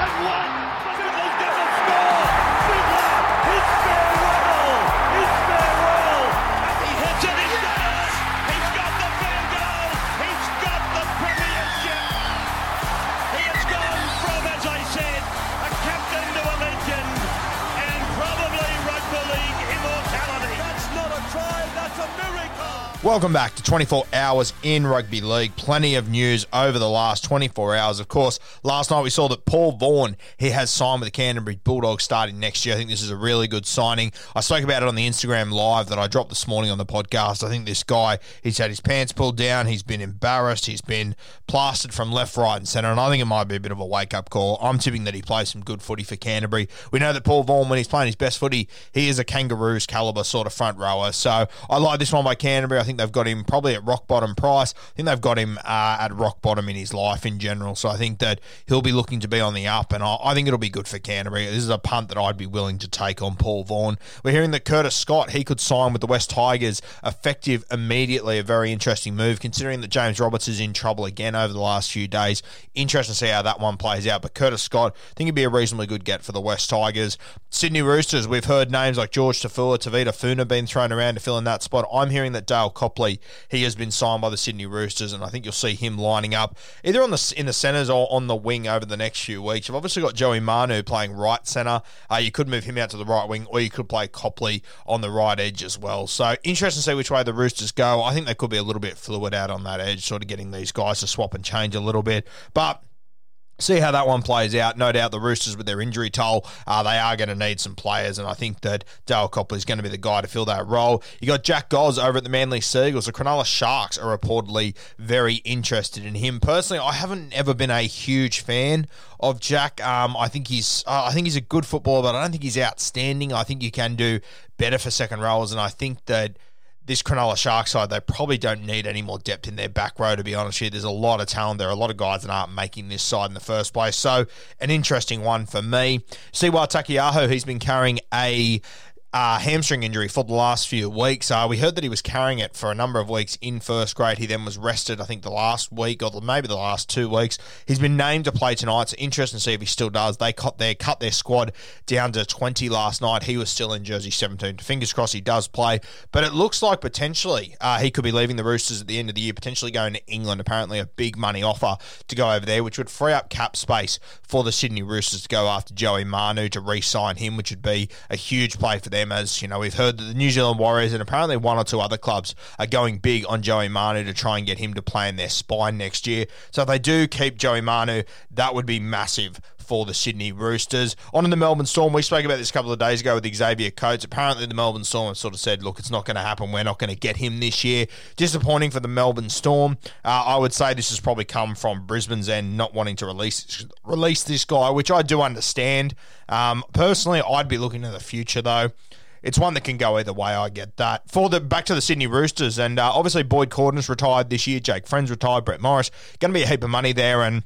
Newcastle have Welcome back to 24 Hours in Rugby League. Plenty of news over the last 24 hours. Of course, last night we saw that Paul Vaughan, he has signed with the Canterbury Bulldogs starting next year. I think this is a really good signing. I spoke about it on the Instagram live that I dropped this morning on the podcast. I think this guy, he's had his pants pulled down. He's been embarrassed. He's been plastered from left, right, and centre. And I think it might be a bit of a wake up call. I'm tipping that he plays some good footy for Canterbury. We know that Paul Vaughan, when he's playing his best footy, he is a Kangaroos calibre sort of front rower. So I like this one by Canterbury. I think they've got him probably at rock bottom price. I think they've got him uh, at rock bottom in his life in general. So I think that he'll be looking to be on the up, and I, I think it'll be good for Canterbury. This is a punt that I'd be willing to take on Paul Vaughan. We're hearing that Curtis Scott he could sign with the West Tigers effective immediately. A very interesting move considering that James Roberts is in trouble again over the last few days. Interesting to see how that one plays out. But Curtis Scott, I think he'd be a reasonably good get for the West Tigers. Sydney Roosters, we've heard names like George Tafua, Tavita Funa being thrown around to fill in that spot. I'm hearing that Dale Copley, he has been signed by the Sydney Roosters, and I think you'll see him lining up either on the in the centres or on the wing over the next few weeks. You've obviously got Joey Manu playing right centre. Uh, you could move him out to the right wing, or you could play Copley on the right edge as well. So interesting to see which way the Roosters go. I think they could be a little bit fluid out on that edge, sort of getting these guys to swap and change a little bit, but see how that one plays out. No doubt the Roosters with their injury toll, uh, they are going to need some players, and I think that Dale Copley is going to be the guy to fill that role. You got Jack Goz over at the Manly Seagulls. The Cronulla Sharks are reportedly very interested in him. Personally, I haven't ever been a huge fan of Jack. Um, I think he's uh, I think he's a good footballer, but I don't think he's outstanding. I think you can do better for second rows, and I think that this Cronulla Shark side, they probably don't need any more depth in their back row, to be honest you. There's a lot of talent there, a lot of guys that aren't making this side in the first place. So, an interesting one for me. Siwa Taukeiaho, he's been carrying a uh, hamstring injury for the last few weeks. Uh, we heard that he was carrying it for a number of weeks in first grade. He then was rested, I think, the last week or maybe the last two weeks. He's been named to play tonight. It's interesting to see if he still does. They cut their cut their squad down to 20 last night. He was still in jersey 17. Fingers crossed he does play. But it looks like potentially uh, he could be leaving the Roosters at the end of the year, potentially going to England. Apparently, a big money offer to go over there, which would free up cap space for the Sydney Roosters to go after Joey Manu to re sign him, which would be a huge play for them. As you know, we've heard that the New Zealand Warriors and apparently one or two other clubs are going big on Joey Manu to try and get him to play in their spine next year. So if they do keep Joey Manu, that would be massive for the Sydney Roosters. On in the Melbourne Storm, we spoke about this a couple of days ago with Xavier Coates. Apparently, the Melbourne Storm sort of said, look, it's not going to happen. We're not going to get him this year. Disappointing for the Melbourne Storm. Uh, I would say this has probably come from Brisbane's end not wanting to release release this guy, which I do understand. Um, personally, I'd be looking to the future, though it's one that can go either way. I get that. For the back to the Sydney Roosters, and uh, obviously Boyd Cordner's retired this year. Jake Friend's retired. Brett Morris going to be a heap of money there, and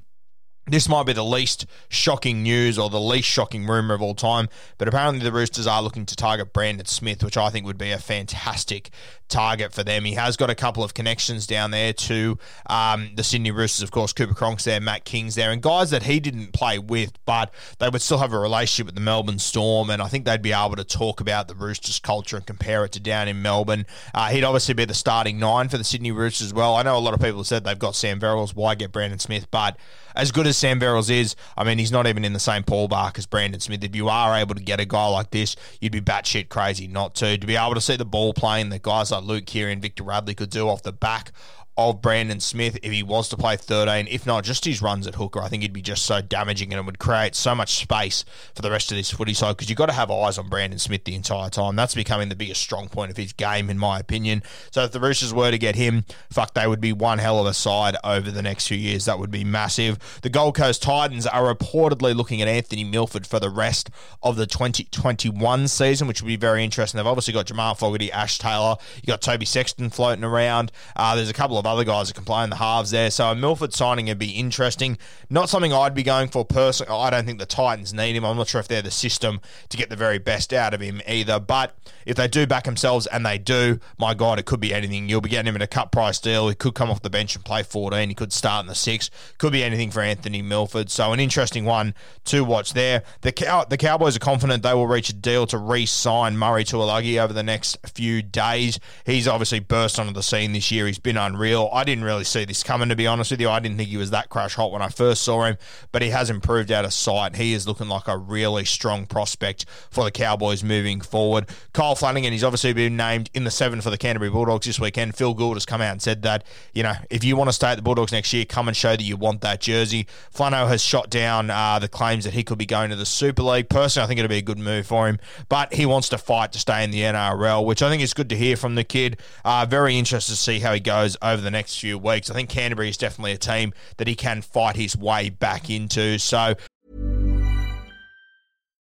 this might be the least shocking news or the least shocking rumor of all time, but apparently the Roosters are looking to target Brandon Smith, which I think would be a fantastic target for them. He has got a couple of connections down there to um, the Sydney Roosters, of course. Cooper Cronk's there, Matt King's there, and guys that he didn't play with, but they would still have a relationship with the Melbourne Storm, and I think they'd be able to talk about the Roosters culture and compare it to down in Melbourne. Uh, he'd obviously be the starting nine for the Sydney Roosters as well. I know a lot of people have said they've got Sam Verrills. Why get Brandon Smith? But as good as Sam Verrills is, I mean, he's not even in the same ballpark as Brandon Smith. If you are able to get a guy like this, you'd be batshit crazy not to. To be able to see the ball playing that guys like Luke Keary and Victor Radley could do off the back of Brandon Smith if he was to play 13. If not, just his runs at hooker, I think he'd be just so damaging and it would create so much space for the rest of this footy side because you've got to have eyes on Brandon Smith the entire time. That's becoming the biggest strong point of his game, in my opinion. So if the Roosters were to get him, fuck, they would be one hell of a side over the next few years. That would be massive. The Gold Coast Titans are reportedly looking at Anthony Milford for the rest of the 2021 season, which would be very interesting. They've obviously got Jamal Fogarty, Ash Taylor, you got Toby Sexton floating around. Uh, there's a couple of other guys play in the halves there. So a Milford signing would be interesting. Not something I'd be going for personally. I don't think the Titans need him. I'm not sure if they're the system to get the very best out of him either. But if they do back themselves, and they do, my God, it could be anything. You'll be getting him in a cut price deal. He could come off the bench and play 14. He could start in the six. Could be anything for Anthony Milford. So an interesting one to watch there. The Cow- the Cowboys are confident they will reach a deal to re-sign Murray Taulagi over the next few days. He's obviously burst onto the scene this year. He's been unreal I didn't really see this coming, to be honest with you. I didn't think he was that crash hot when I first saw him, but he has improved out of sight. He is looking like a really strong prospect for the Cowboys moving forward. Kyle Flanagan, he's obviously been named in the seven for the Canterbury Bulldogs this weekend. Phil Gould has come out and said that, you know, if you want to stay at the Bulldogs next year, come and show that you want that jersey. Flano has shot down uh, the claims that he could be going to the Super League. Personally, I think it'll be a good move for him, but he wants to fight to stay in the NRL, which I think is good to hear from the kid. Uh, very interested to see how he goes over the next few weeks. I think Canterbury is definitely a team that he can fight his way back into. So.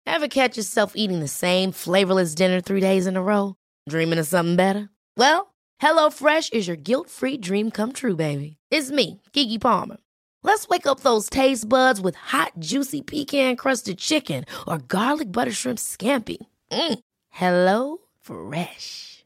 Ever catch yourself eating the same flavorless dinner three days in a row? Dreaming of something better? Well, HelloFresh is your guilt free dream come true, baby. It's me, Keke Palmer. Let's wake up those taste buds with hot, juicy pecan crusted chicken or garlic butter shrimp scampi. Mm. Hello Fresh.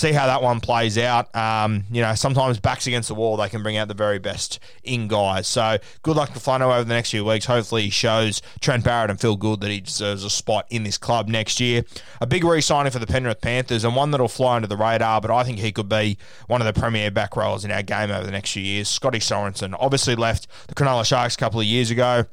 See how that one plays out. Um, you know, sometimes backs against the wall, they can bring out the very best in guys. So good luck to Flano over the next few weeks. Hopefully, he shows Trent Barrett and Phil Gould that he deserves a spot in this club next year. A big re-signing for the Penrith Panthers and one that'll fly under the radar, but I think he could be one of the premier back rowers in our game over the next few years. Scotty Sorensen obviously left the Cronulla Sharks a couple of years ago.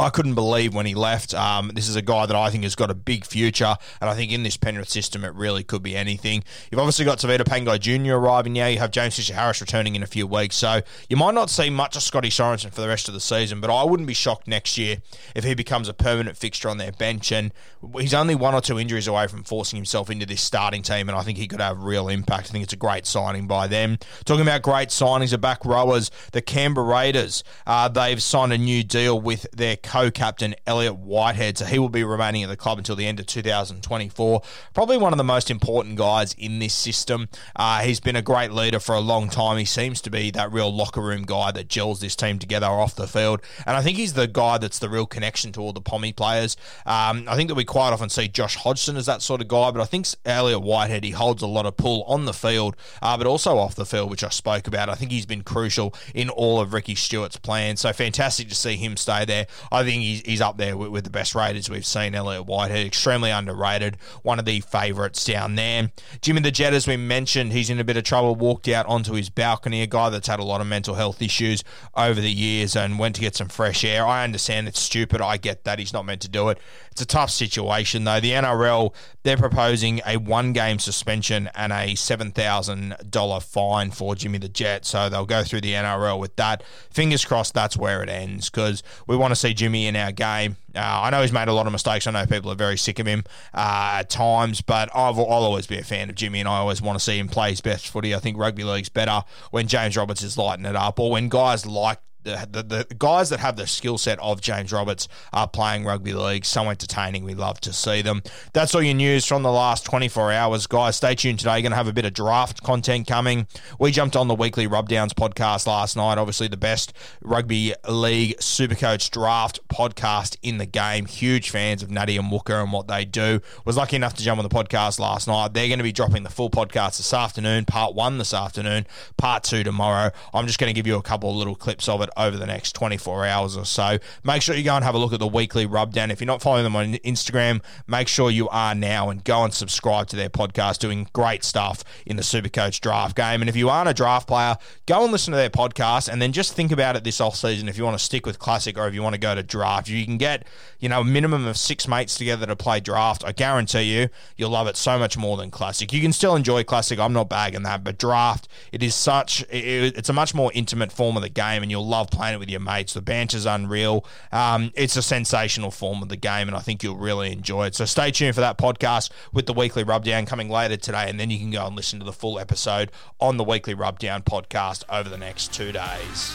I couldn't believe when he left. Um, this is a guy that I think has got a big future, and I think in this Penrith system, it really could be anything. You've obviously got Tevita Pangai Jr. arriving now. You have James Fisher Harris returning in a few weeks, so you might not see much of Scotty Sorensen for the rest of the season. But I wouldn't be shocked next year if he becomes a permanent fixture on their bench. And he's only one or two injuries away from forcing himself into this starting team, and I think he could have real impact. I think it's a great signing by them. Talking about great signings of back rowers, the Canberra Raiders. Uh, they've signed a new deal with their co-captain Elliott Whitehead. So he will be remaining at the club until the end of 2024. Probably one of the most important guys in this system. Uh, he's been a great leader for a long time. He seems to be that real locker room guy that gels this team together off the field. And I think he's the guy that's the real connection to all the Pommy players. Um, I think that we quite often see Josh Hodgson as that sort of guy, but I think Elliott Whitehead, he holds a lot of pull on the field, uh, but also off the field, which I spoke about. I think he's been crucial in all of Ricky Stuart's plans. So fantastic to see him stay there. I think he's, he's up there with, with the best Raiders we've seen. Elliott Whitehead, extremely underrated, one of the favourites down there. Jimmy the Jet, as we mentioned, he's in a bit of trouble. Walked out onto his balcony, a guy that's had a lot of mental health issues over the years and went to get some fresh air. I understand it's stupid. I get that. He's not meant to do it. It's a tough situation, though. The NRL, they're proposing a one game suspension and a $7,000 fine for Jimmy the Jet. So they'll go through the NRL with that. Fingers crossed that's where it ends because we want to see Jimmy in our game. Uh, I know he's made a lot of mistakes. I know people are very sick of him uh, at times, but I've, I'll always be a fan of Jimmy and I always want to see him play his best footy. I think rugby league's better when James Roberts is lighting it up or when guys like the, the, guys that have the skill set of James Roberts are playing rugby league. So entertaining. We love to see them. That's all your news from the last 24 hours, guys. Stay tuned today. You're Going to have a bit of draft content coming. We jumped on the weekly Rubdowns podcast last night. Obviously, the best rugby league supercoach draft podcast in the game. Huge fans of Natty and Wooker and what they do. Was lucky enough to jump on the podcast last night. They're going to be dropping the full podcast this afternoon, part one this afternoon, part two tomorrow. I'm just going to give you a couple of little clips of it over the next 24 hours or so. Make sure you go and have a look at the weekly rubdown. If you're not following them on Instagram, make sure you are now and go and subscribe to their podcast, doing great stuff in the Supercoach draft game. And if you aren't a draft player, go and listen to their podcast and then just think about it this off season if you want to stick with Classic or if you want to go to draft. You can get, you know, a minimum of six mates together to play draft. I guarantee you, you'll love it so much more than Classic. You can still enjoy Classic. I'm not bagging that, but draft, it is such, it, it's a much more intimate form of the game and you'll love playing it with your mates. The banter's unreal. Um, it's a sensational form of the game and I think you'll really enjoy it. So stay tuned for that podcast with the weekly rubdown coming later today and then you can go and listen to the full episode on the weekly rubdown podcast over the next two days.